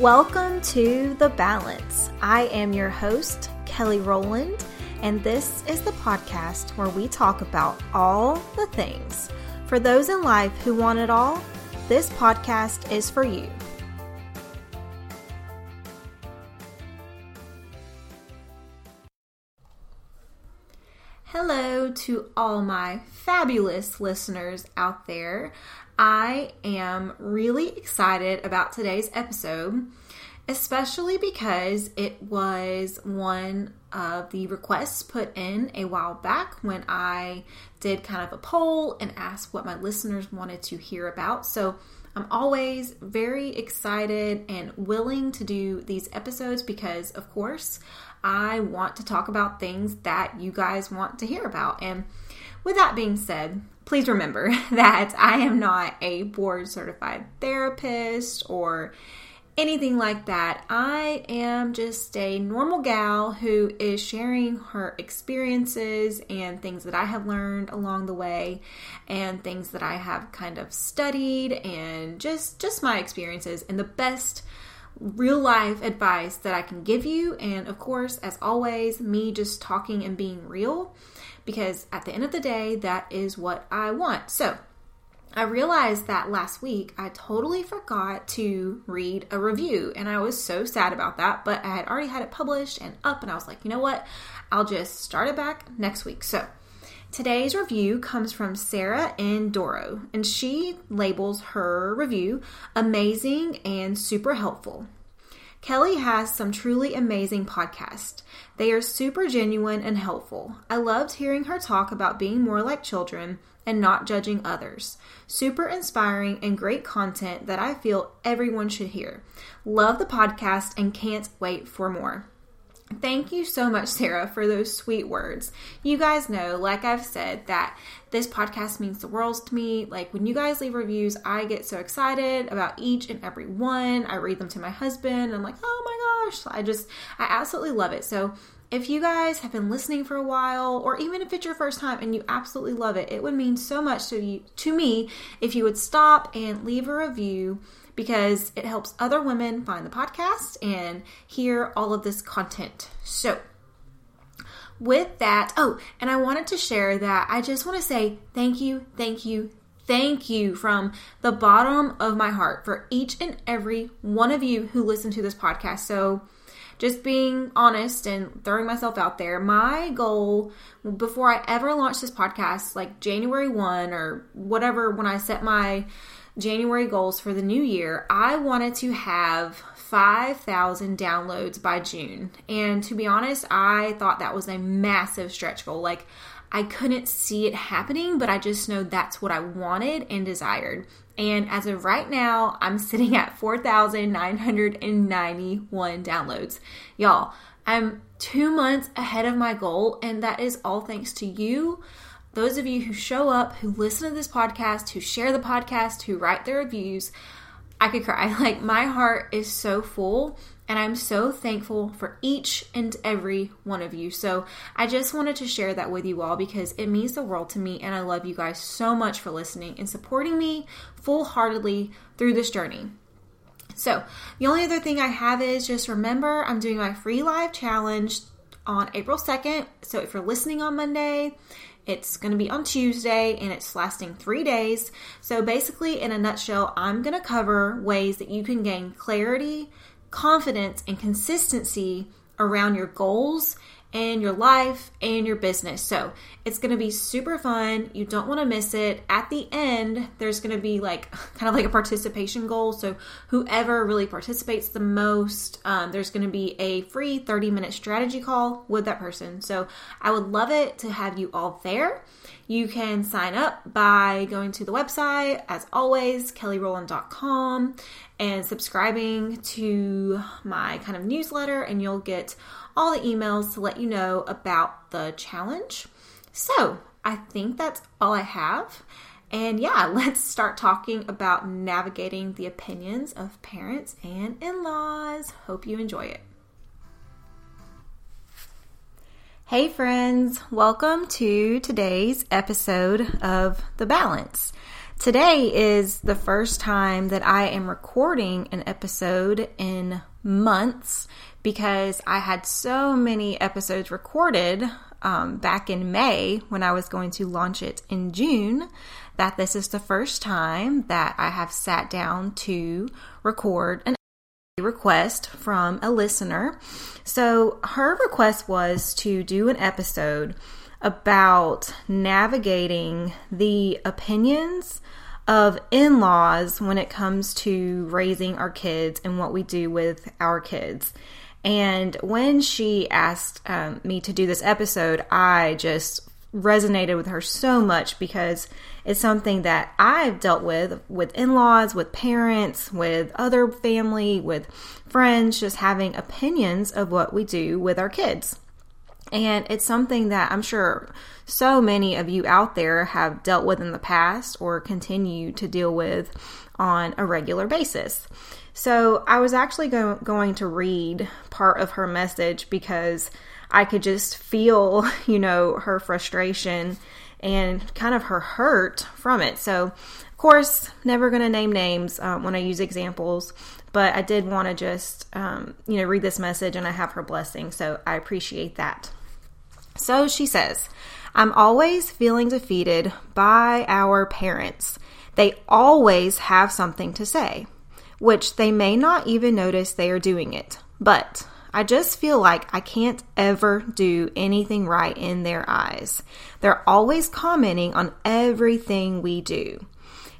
Welcome to The Balance. I am your host, Kelly Rowland, and this is the podcast where we talk about all the things. For those in life who want it all, this podcast is for you. To all my fabulous listeners out there. I am really excited about today's episode, especially because it was one of the requests put in a while back when I did kind of a poll and asked what my listeners wanted to hear about. So I'm always very excited and willing to do these episodes because, of course, I want to talk about things that you guys want to hear about. And with that being said, please remember that I am not a board certified therapist or anything like that. I am just a normal gal who is sharing her experiences and things that I have learned along the way and things that I have kind of studied and just just my experiences and the best real life advice that I can give you. And of course, as always, me just talking and being real because at the end of the day, that is what I want. So, I realized that last week I totally forgot to read a review, and I was so sad about that. But I had already had it published and up, and I was like, you know what? I'll just start it back next week. So, Today's review comes from Sarah and Doro, and she labels her review amazing and super helpful. Kelly has some truly amazing podcasts. They are super genuine and helpful. I loved hearing her talk about being more like children and not judging others. Super inspiring and great content that I feel everyone should hear. Love the podcast and can't wait for more. Thank you so much, Sarah, for those sweet words. You guys know, like I've said, that this podcast means the world to me. Like when you guys leave reviews, I get so excited about each and every one. I read them to my husband. I'm like, oh my gosh. I just, I absolutely love it. So if you guys have been listening for a while, or even if it's your first time and you absolutely love it, it would mean so much to you, to me, if you would stop and leave a review because it helps other women find the podcast and hear all of this content. So, with that, oh, and I wanted to share that I just want to say thank you, thank you, thank you from the bottom of my heart for each and every one of you who listen to this podcast. So, just being honest and throwing myself out there, my goal before I ever launched this podcast, like January 1 or whatever, when I set my January goals for the new year, I wanted to have 5,000 downloads by June. And to be honest, I thought that was a massive stretch goal. Like, I couldn't see it happening, but I just know that's what I wanted and desired. And as of right now, I'm sitting at 4,991 downloads. Y'all, I'm two months ahead of my goal, and that is all thanks to you those of you who show up, who listen to this podcast, who share the podcast, who write their reviews, I could cry. Like, my heart is so full, and I'm so thankful for each and every one of you. So, I just wanted to share that with you all because it means the world to me, and I love you guys so much for listening and supporting me full heartedly through this journey. So, the only other thing I have is just remember I'm doing my free live challenge on April 2nd. So, if you're listening on Monday, it's going to be on Tuesday and it's lasting three days. So, basically, in a nutshell, I'm going to cover ways that you can gain clarity, confidence, and consistency around your goals and your life and your business. So it's going to be super fun. You don't want to miss it. At the end, there's going to be like kind of like a participation goal. So whoever really participates the most, um, there's going to be a free 30 minute strategy call with that person. So I would love it to have you all there. You can sign up by going to the website, as always, kellyrowland.com, and subscribing to my kind of newsletter, and you'll get all the emails to let you know about the challenge. So, I think that's all I have. And yeah, let's start talking about navigating the opinions of parents and in laws. Hope you enjoy it. Hey, friends, welcome to today's episode of The Balance. Today is the first time that I am recording an episode in months because I had so many episodes recorded um, back in May when I was going to launch it in June that this is the first time that I have sat down to record an request from a listener. So her request was to do an episode about navigating the opinions of in laws when it comes to raising our kids and what we do with our kids. And when she asked um, me to do this episode, I just resonated with her so much because it's something that I've dealt with with in laws, with parents, with other family, with friends, just having opinions of what we do with our kids. And it's something that I'm sure so many of you out there have dealt with in the past or continue to deal with on a regular basis. So I was actually go- going to read part of her message because I could just feel, you know, her frustration and kind of her hurt from it. So, of course, never going to name names um, when I use examples, but I did want to just, um, you know, read this message and I have her blessing. So I appreciate that. So she says, I'm always feeling defeated by our parents. They always have something to say which they may not even notice they are doing it. But I just feel like I can't ever do anything right in their eyes. They're always commenting on everything we do.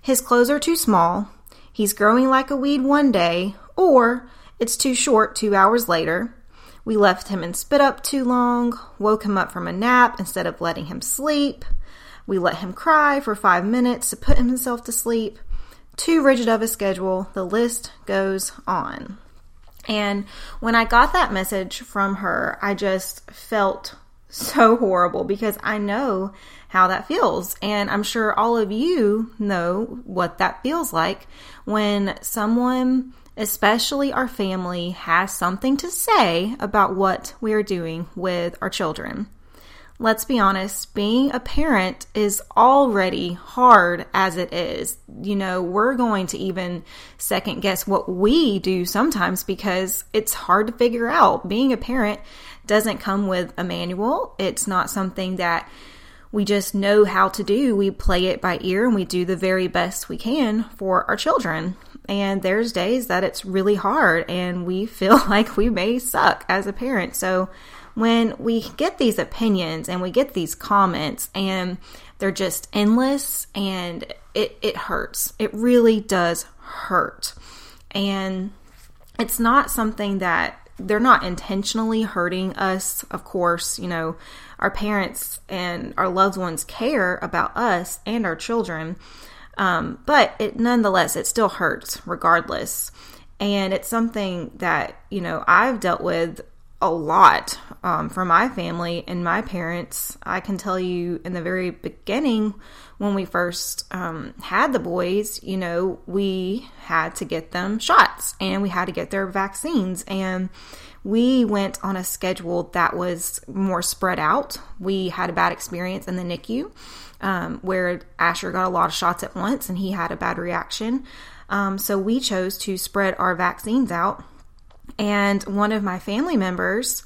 His clothes are too small, he's growing like a weed one day, or it's too short two hours later. We left him in spit up too long, woke him up from a nap instead of letting him sleep. We let him cry for five minutes to put himself to sleep too rigid of a schedule. The list goes on. And when I got that message from her, I just felt so horrible because I know how that feels. And I'm sure all of you know what that feels like when someone, especially our family, has something to say about what we are doing with our children let's be honest, being a parent is already hard as it is. You know, we're going to even second guess what we do sometimes because it's hard to figure out. Being a parent doesn't come with a manual, it's not something that we just know how to do. We play it by ear and we do the very best we can for our children. And there's days that it's really hard and we feel like we may suck as a parent. So, when we get these opinions and we get these comments and they're just endless and it, it hurts. It really does hurt. And it's not something that they're not intentionally hurting us. Of course, you know, our parents and our loved ones care about us and our children. Um, but it nonetheless, it still hurts regardless. And it's something that, you know, I've dealt with a lot um, for my family and my parents. I can tell you in the very beginning, when we first um, had the boys, you know, we had to get them shots and we had to get their vaccines. And we went on a schedule that was more spread out. We had a bad experience in the NICU um, where Asher got a lot of shots at once and he had a bad reaction. Um, so we chose to spread our vaccines out and one of my family members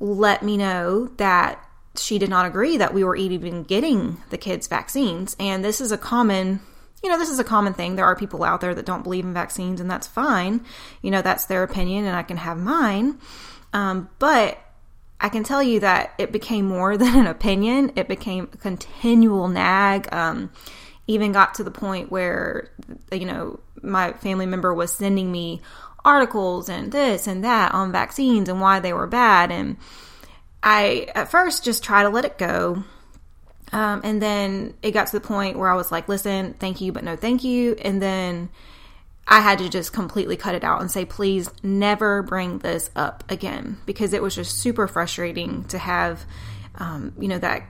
let me know that she did not agree that we were even getting the kids vaccines. And this is a common, you know, this is a common thing. There are people out there that don't believe in vaccines, and that's fine. You know, that's their opinion, and I can have mine. Um, but I can tell you that it became more than an opinion, it became a continual nag. Um, even got to the point where, you know, my family member was sending me articles and this and that on vaccines and why they were bad. And I, at first, just try to let it go. Um, and then it got to the point where I was like, listen, thank you, but no thank you. And then I had to just completely cut it out and say, please never bring this up again because it was just super frustrating to have, um, you know, that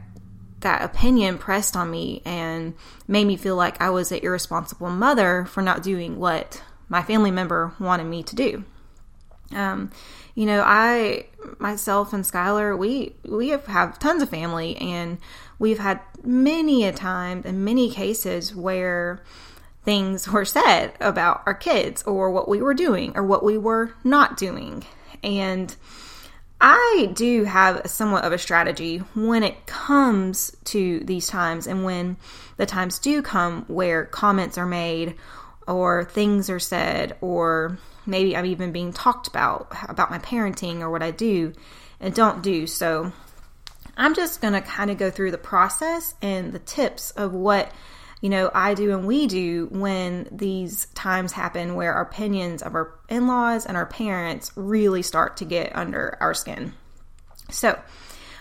that opinion pressed on me and made me feel like I was an irresponsible mother for not doing what my family member wanted me to do. Um, you know, I myself and Skylar, we we have, have tons of family, and we've had many a time and many cases where things were said about our kids or what we were doing or what we were not doing, and I do have somewhat of a strategy when it comes to these times and when the times do come where comments are made or things are said or maybe I'm even being talked about about my parenting or what I do and don't do. So I'm just going to kind of go through the process and the tips of what you know I do and we do when these times happen where our opinions of our in-laws and our parents really start to get under our skin. So,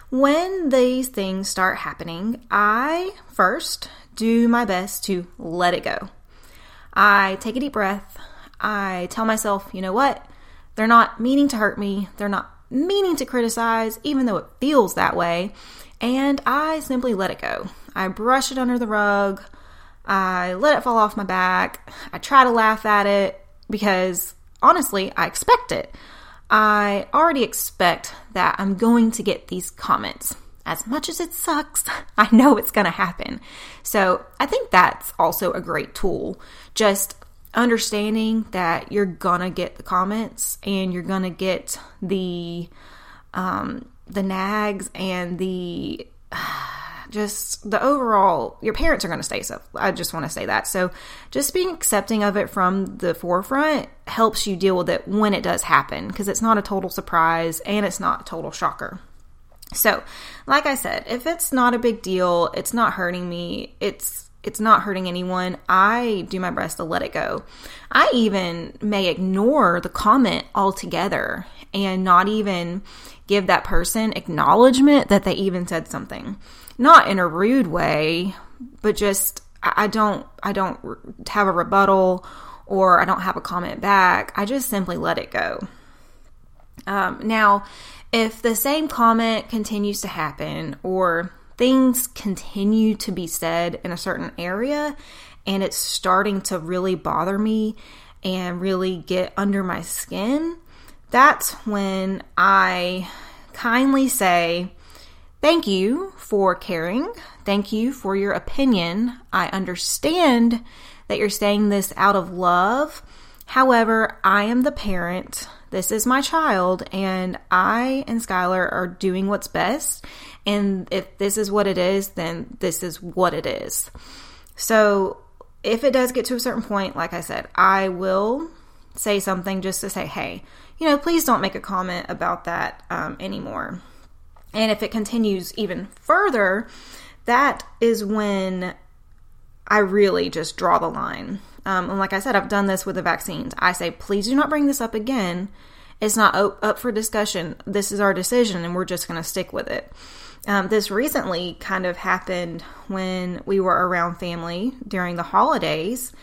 when these things start happening, I first do my best to let it go. I take a deep breath. I tell myself, you know what? They're not meaning to hurt me. They're not meaning to criticize, even though it feels that way. And I simply let it go. I brush it under the rug. I let it fall off my back. I try to laugh at it because honestly, I expect it. I already expect that I'm going to get these comments. As much as it sucks, I know it's going to happen. So I think that's also a great tool. Just understanding that you're gonna get the comments and you're gonna get the um, the nags and the just the overall your parents are going to stay so i just want to say that so just being accepting of it from the forefront helps you deal with it when it does happen because it's not a total surprise and it's not a total shocker so like i said if it's not a big deal it's not hurting me it's it's not hurting anyone, I do my best to let it go. I even may ignore the comment altogether and not even give that person acknowledgement that they even said something. Not in a rude way, but just I don't I don't have a rebuttal or I don't have a comment back. I just simply let it go. Um, now, if the same comment continues to happen or things continue to be said in a certain area and it's starting to really bother me and really get under my skin, that's when I kindly say, Thank you for caring. Thank you for your opinion. I understand that you're saying this out of love. However, I am the parent. This is my child, and I and Skylar are doing what's best. And if this is what it is, then this is what it is. So if it does get to a certain point, like I said, I will say something just to say, hey, you know, please don't make a comment about that um, anymore. And if it continues even further, that is when I really just draw the line. Um, and like I said, I've done this with the vaccines. I say, please do not bring this up again. It's not up for discussion. This is our decision, and we're just going to stick with it. Um, this recently kind of happened when we were around family during the holidays.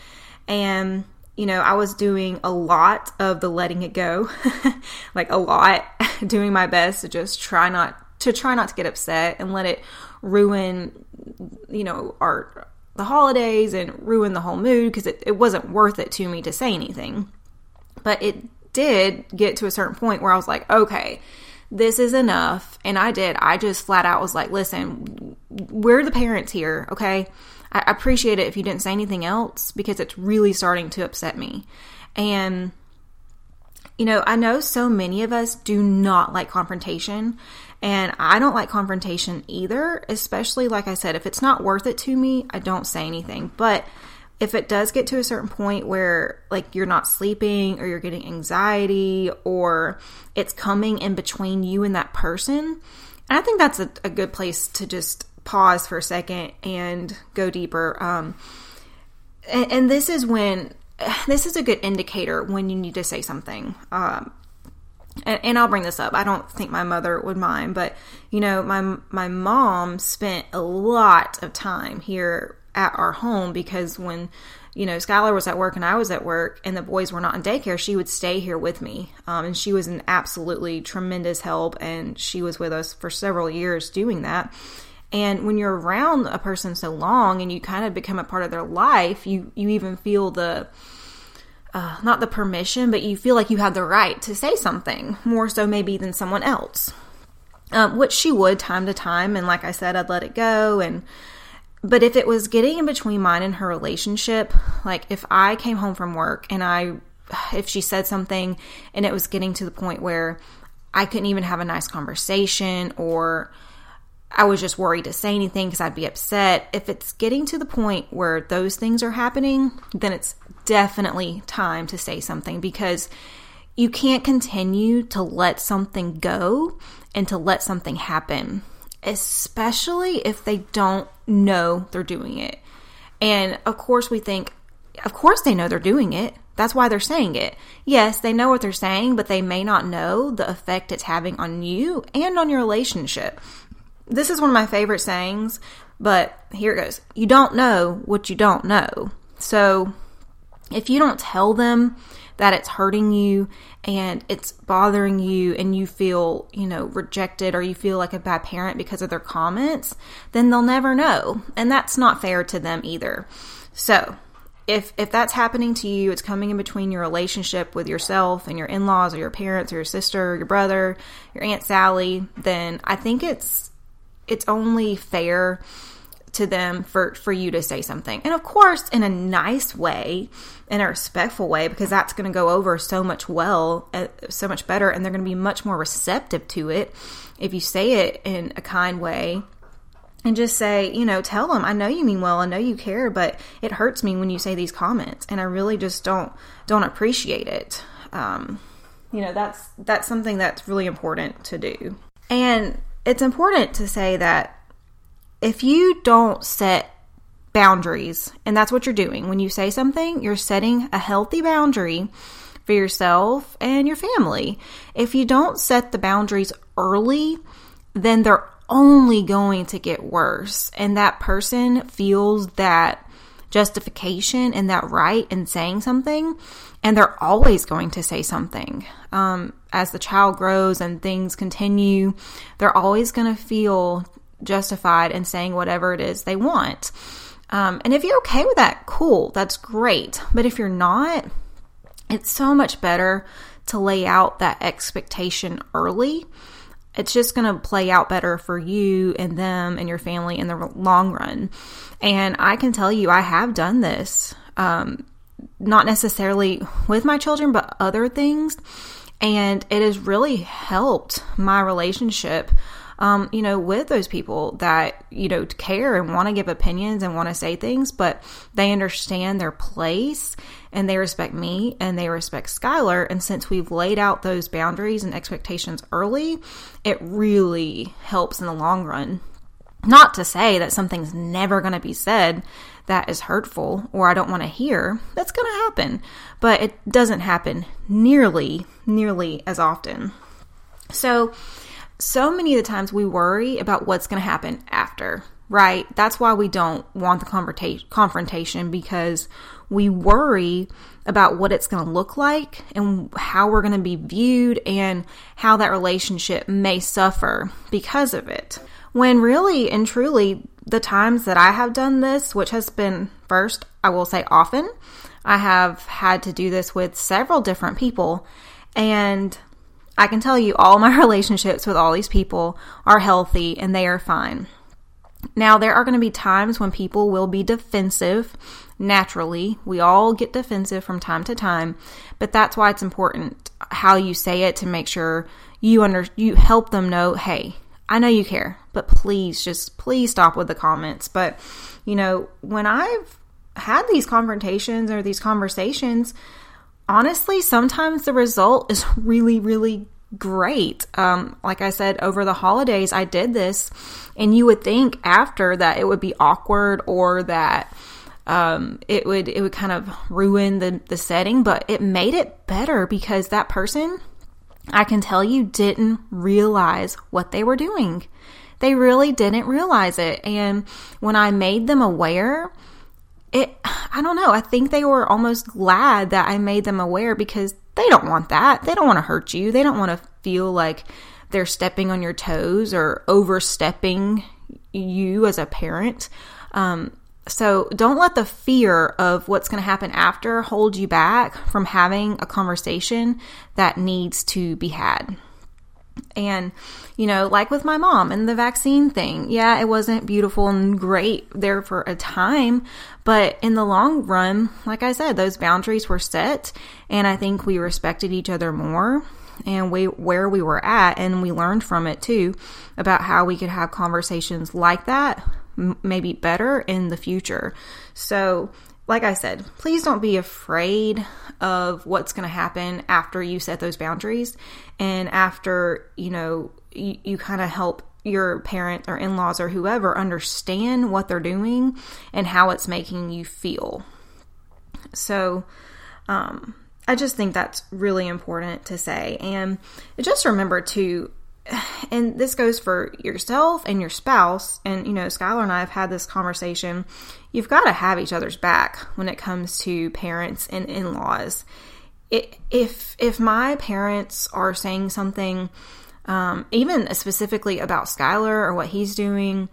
And, you know, I was doing a lot of the letting it go, like a lot, doing my best to just try not to try not to get upset and let it ruin, you know, our the holidays and ruin the whole mood because it, it wasn't worth it to me to say anything. But it did get to a certain point where I was like, okay, this is enough. And I did. I just flat out was like, listen, we're the parents here, okay? I appreciate it if you didn't say anything else because it's really starting to upset me. And, you know, I know so many of us do not like confrontation. And I don't like confrontation either, especially like I said, if it's not worth it to me, I don't say anything. But if it does get to a certain point where like you're not sleeping or you're getting anxiety or it's coming in between you and that person, and I think that's a, a good place to just pause for a second and go deeper. Um, and, and this is when this is a good indicator when you need to say something. Um, and, and, I'll bring this up. I don't think my mother would mind, but you know, my my mom spent a lot of time here at our home because when you know Skylar was at work and I was at work and the boys were not in daycare, she would stay here with me, um, and she was an absolutely tremendous help, and she was with us for several years doing that. And when you're around a person so long and you kind of become a part of their life, you you even feel the uh, not the permission, but you feel like you have the right to say something more so maybe than someone else, um, which she would time to time. And like I said, I'd let it go. And but if it was getting in between mine and her relationship, like if I came home from work and I, if she said something and it was getting to the point where I couldn't even have a nice conversation or I was just worried to say anything because I'd be upset. If it's getting to the point where those things are happening, then it's definitely time to say something because you can't continue to let something go and to let something happen, especially if they don't know they're doing it. And of course, we think, of course, they know they're doing it. That's why they're saying it. Yes, they know what they're saying, but they may not know the effect it's having on you and on your relationship. This is one of my favorite sayings, but here it goes. You don't know what you don't know. So if you don't tell them that it's hurting you and it's bothering you and you feel, you know, rejected or you feel like a bad parent because of their comments, then they'll never know. And that's not fair to them either. So, if if that's happening to you, it's coming in between your relationship with yourself and your in-laws or your parents or your sister, or your brother, your aunt Sally, then I think it's it's only fair to them for for you to say something. And of course, in a nice way, in a respectful way because that's going to go over so much well, uh, so much better and they're going to be much more receptive to it if you say it in a kind way and just say, you know, tell them, I know you mean well, I know you care, but it hurts me when you say these comments, and I really just don't don't appreciate it. Um, you know, that's that's something that's really important to do, and it's important to say that if you don't set boundaries, and that's what you're doing when you say something, you're setting a healthy boundary for yourself and your family. If you don't set the boundaries early, then they're only going to get worse. And that person feels that justification and that right in saying something, and they're always going to say something. Um, as the child grows and things continue, they're always going to feel justified in saying whatever it is they want. Um, and if you're okay with that, cool, that's great. But if you're not, it's so much better to lay out that expectation early it's just going to play out better for you and them and your family in the long run. And I can tell you, I have done this, um, not necessarily with my children, but other things. And it has really helped my relationship um, you know, with those people that, you know, care and want to give opinions and want to say things, but they understand their place and they respect me and they respect Skylar. And since we've laid out those boundaries and expectations early, it really helps in the long run. Not to say that something's never going to be said that is hurtful or I don't want to hear. That's going to happen, but it doesn't happen nearly, nearly as often. So, so many of the times we worry about what's going to happen after, right? That's why we don't want the confrontation because we worry about what it's going to look like and how we're going to be viewed and how that relationship may suffer because of it. When really and truly, the times that I have done this, which has been first, I will say often, I have had to do this with several different people. And I can tell you all my relationships with all these people are healthy and they are fine. Now, there are going to be times when people will be defensive naturally. We all get defensive from time to time, but that's why it's important how you say it to make sure you under you help them know, "Hey, I know you care, but please just please stop with the comments." But, you know, when I've had these confrontations or these conversations, honestly, sometimes the result is really, really great. Um, like I said, over the holidays, I did this, and you would think after that it would be awkward or that um, it would it would kind of ruin the the setting, but it made it better because that person, I can tell you, didn't realize what they were doing. They really didn't realize it, and when I made them aware it I don't know. I think they were almost glad that I made them aware because they don't want that. They don't want to hurt you. They don't want to feel like they're stepping on your toes or overstepping you as a parent. Um, So don't let the fear of what's going to happen after hold you back from having a conversation that needs to be had. And, you know, like with my mom and the vaccine thing, yeah, it wasn't beautiful and great there for a time, but in the long run, like I said, those boundaries were set, and I think we respected each other more and we where we were at and we learned from it too about how we could have conversations like that maybe better in the future. So, like I said, please don't be afraid of what's going to happen after you set those boundaries and after, you know, you, you kind of help your parent or in laws or whoever understand what they're doing and how it's making you feel. So, um, I just think that's really important to say. And just remember to and this goes for yourself and your spouse. And, you know, Skylar and I have had this conversation. You've got to have each other's back when it comes to parents and in laws. If, if my parents are saying something, um, even specifically about Skylar or what he's doing,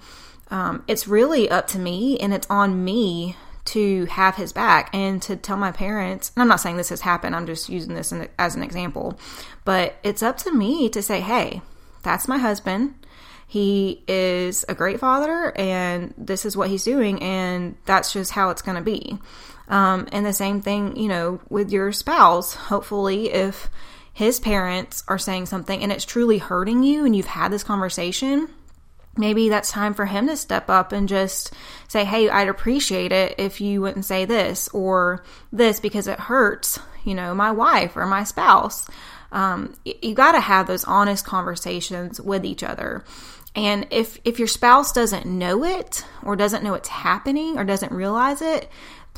um, it's really up to me and it's on me to have his back and to tell my parents, and I'm not saying this has happened, I'm just using this as an example, but it's up to me to say, hey, that's my husband. He is a great father, and this is what he's doing, and that's just how it's going to be. Um, and the same thing, you know, with your spouse. Hopefully, if his parents are saying something and it's truly hurting you, and you've had this conversation, maybe that's time for him to step up and just say, Hey, I'd appreciate it if you wouldn't say this or this because it hurts, you know, my wife or my spouse um, you got to have those honest conversations with each other. And if if your spouse doesn't know it or doesn't know it's happening or doesn't realize it,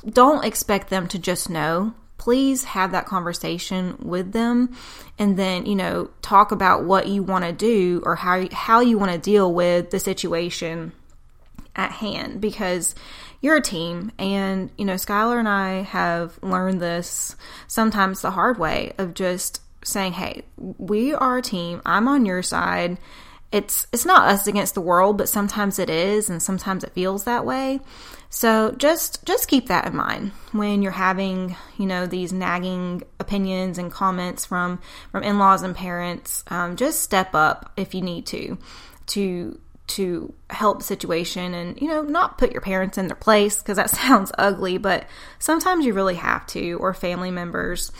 don't expect them to just know. Please have that conversation with them and then, you know, talk about what you want to do or how how you want to deal with the situation at hand because you're a team and you know Skylar and I have learned this sometimes the hard way of just saying, "Hey, we are a team. I'm on your side." It's it's not us against the world, but sometimes it is and sometimes it feels that way. So just just keep that in mind when you're having, you know, these nagging opinions and comments from from in-laws and parents. Um, just step up if you need to to to help situation and you know not put your parents in their place because that sounds ugly but sometimes you really have to or family members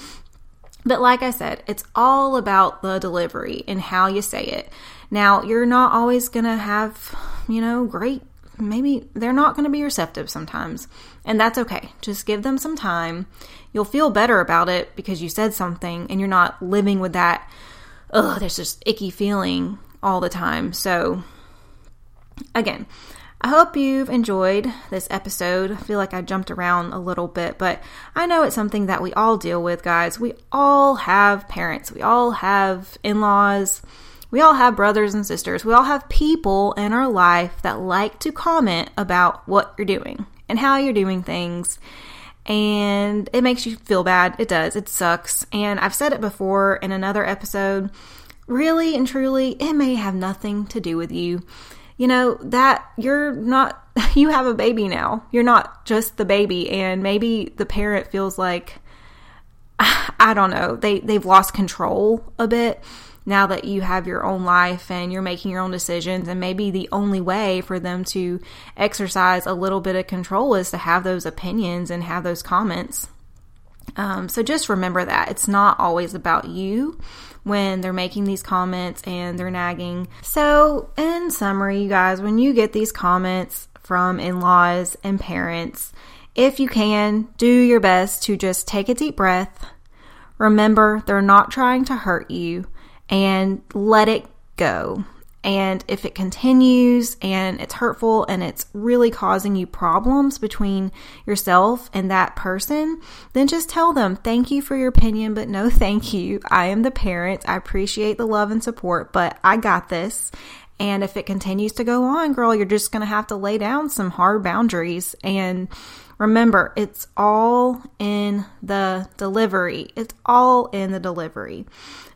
but like I said, it's all about the delivery and how you say it. Now, you're not always going to have, you know, great, maybe they're not going to be receptive sometimes. And that's okay. Just give them some time. You'll feel better about it because you said something and you're not living with that, oh, there's this icky feeling all the time. So, again, I hope you've enjoyed this episode. I feel like I jumped around a little bit, but I know it's something that we all deal with, guys. We all have parents, we all have in laws, we all have brothers and sisters, we all have people in our life that like to comment about what you're doing and how you're doing things. And it makes you feel bad. It does. It sucks. And I've said it before in another episode. Really and truly, it may have nothing to do with you you know, that you're not, you have a baby now. You're not just the baby. And maybe the parent feels like, I don't know, they, they've lost control a bit now that you have your own life and you're making your own decisions. And maybe the only way for them to exercise a little bit of control is to have those opinions and have those comments. Um, so just remember that it's not always about you when they're making these comments and they're nagging. So, in summary, you guys, when you get these comments from in laws and parents, if you can, do your best to just take a deep breath. Remember, they're not trying to hurt you and let it go. And if it continues and it's hurtful and it's really causing you problems between yourself and that person, then just tell them, thank you for your opinion, but no thank you. I am the parent. I appreciate the love and support, but I got this. And if it continues to go on, girl, you're just going to have to lay down some hard boundaries. And remember, it's all in the delivery. It's all in the delivery.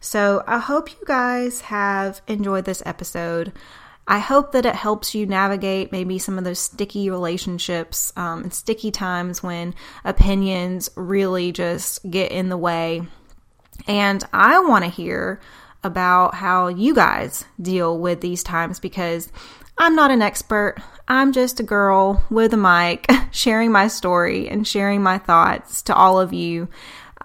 So I hope you guys have enjoyed this episode. I hope that it helps you navigate maybe some of those sticky relationships um, and sticky times when opinions really just get in the way. And I want to hear about how you guys deal with these times because I'm not an expert. I'm just a girl with a mic sharing my story and sharing my thoughts to all of you.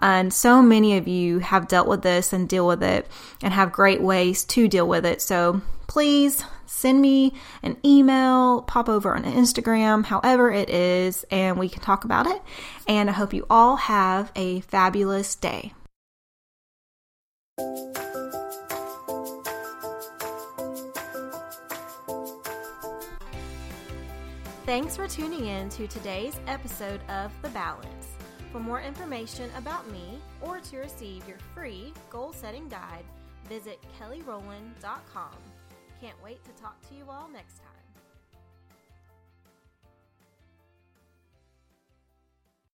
And so many of you have dealt with this and deal with it and have great ways to deal with it. So please send me an email, pop over on Instagram, however it is, and we can talk about it. And I hope you all have a fabulous day. Thanks for tuning in to today's episode of The Balance. For more information about me or to receive your free goal setting guide, visit kellyrowland.com. Can't wait to talk to you all next time.